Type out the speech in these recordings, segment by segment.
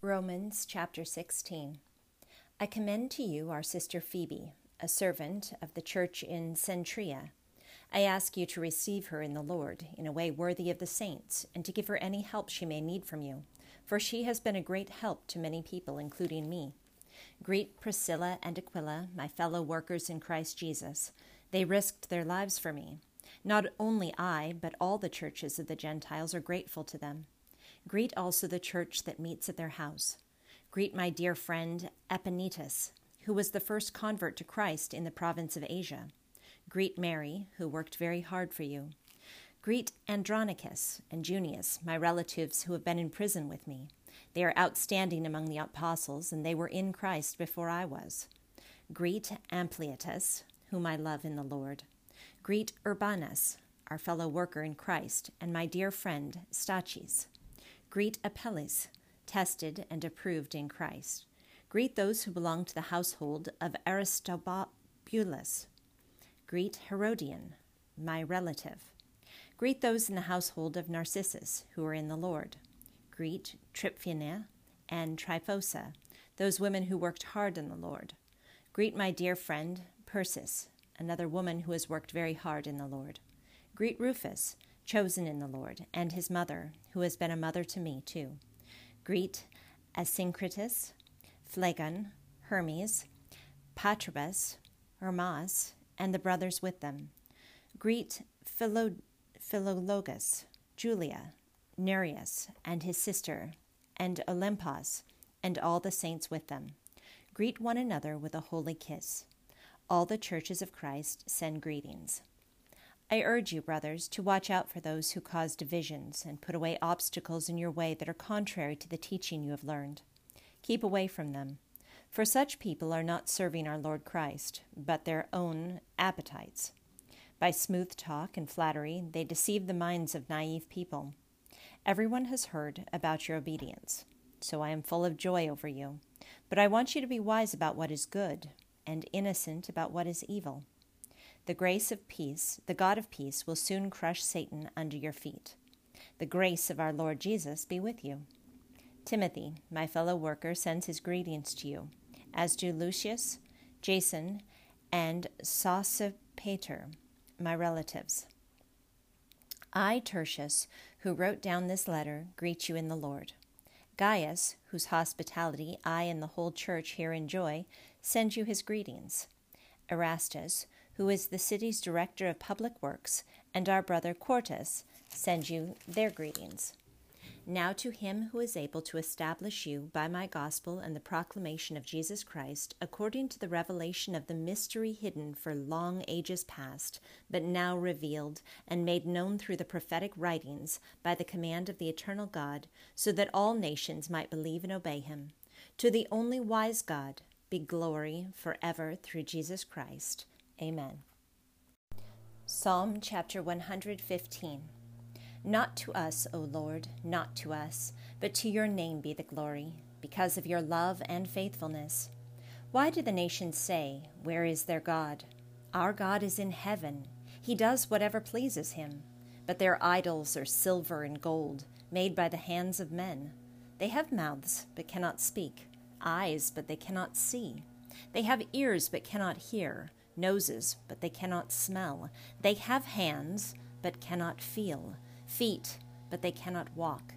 Romans chapter 16. I commend to you our sister Phoebe, a servant of the church in Cenchrea. I ask you to receive her in the Lord in a way worthy of the saints, and to give her any help she may need from you, for she has been a great help to many people, including me. Greet Priscilla and Aquila, my fellow workers in Christ Jesus. They risked their lives for me. Not only I, but all the churches of the Gentiles are grateful to them. Greet also the church that meets at their house. Greet my dear friend Epaenetus, who was the first convert to Christ in the province of Asia. Greet Mary, who worked very hard for you. Greet Andronicus and Junias, my relatives who have been in prison with me. They are outstanding among the apostles, and they were in Christ before I was. Greet Ampliatus, whom I love in the Lord. Greet Urbanus, our fellow worker in Christ, and my dear friend Stachys. Greet Apelles, tested and approved in Christ. Greet those who belong to the household of Aristobulus. Greet Herodion, my relative. Greet those in the household of Narcissus, who are in the Lord. Greet Tryphena and Tryphosa, those women who worked hard in the Lord. Greet my dear friend Persis, another woman who has worked very hard in the Lord. Greet Rufus, chosen in the Lord, and his mother, who has been a mother to me too. Greet Asyncritus, Phlegon, Hermes, Patrobas, Hermas, and the brothers with them. Greet Philo- Philologus, Julia, Nereus, and his sister, and Olympas, and all the saints with them. Greet one another with a holy kiss. All the churches of Christ send greetings. I urge you, brothers, to watch out for those who cause divisions and put away obstacles in your way that are contrary to the teaching you have learned. Keep away from them, for such people are not serving our Lord Christ, but their own appetites. By smooth talk and flattery, they deceive the minds of naive people. Everyone has heard about your obedience, so I am full of joy over you. But I want you to be wise about what is good and innocent about what is evil. The grace of peace, the God of peace, will soon crush Satan under your feet. The grace of our Lord Jesus be with you. Timothy, my fellow worker, sends his greetings to you, as do Lucius, Jason, and Sosipater, my relatives. I, Tertius, who wrote down this letter, greet you in the Lord. Gaius, whose hospitality I and the whole church here enjoy, send you his greetings. Erastus, who is the city's director of public works, and our brother Quartus, send you their greetings. Now to him who is able to establish you by my gospel and the proclamation of Jesus Christ, according to the revelation of the mystery hidden for long ages past, but now revealed and made known through the prophetic writings by the command of the eternal God, so that all nations might believe and obey him. To the only wise God be glory forever through Jesus Christ. Amen. Psalm chapter 115. Not to us, O Lord, not to us, but to your name be the glory, because of your love and faithfulness. Why do the nations say, Where is their God? Our God is in heaven. He does whatever pleases him. But their idols are silver and gold, made by the hands of men. They have mouths, but cannot speak, eyes, but they cannot see. They have ears, but cannot hear, noses, but they cannot smell. They have hands, but cannot feel feet, but they cannot walk,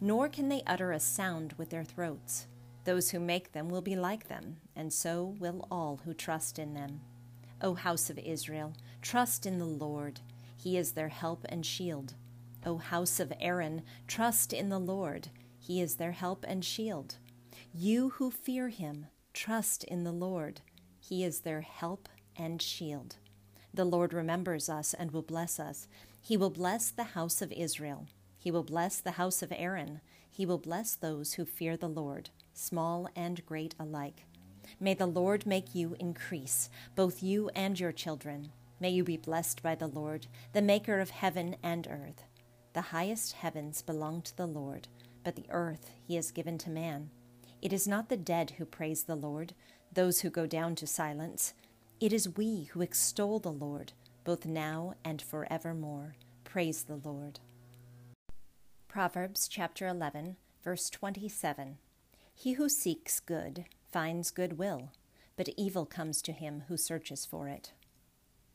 nor can they utter a sound with their throats. Those who make them will be like them, and so will all who trust in them. O house of Israel, trust in the Lord. He is their help and shield. O house of Aaron, trust in the Lord. He is their help and shield. You who fear him, trust in the Lord. He is their help and shield. The Lord remembers us and will bless us. He will bless the house of Israel. He will bless the house of Aaron. He will bless those who fear the Lord, small and great alike. May the Lord make you increase, both you and your children. May you be blessed by the Lord, the Maker of heaven and earth. The highest heavens belong to the Lord, but the earth he has given to man. It is not the dead who praise the Lord, those who go down to silence. It is we who extol the Lord both now and forevermore. Praise the Lord. Proverbs chapter 11, verse 27. He who seeks good finds good will, but evil comes to him who searches for it.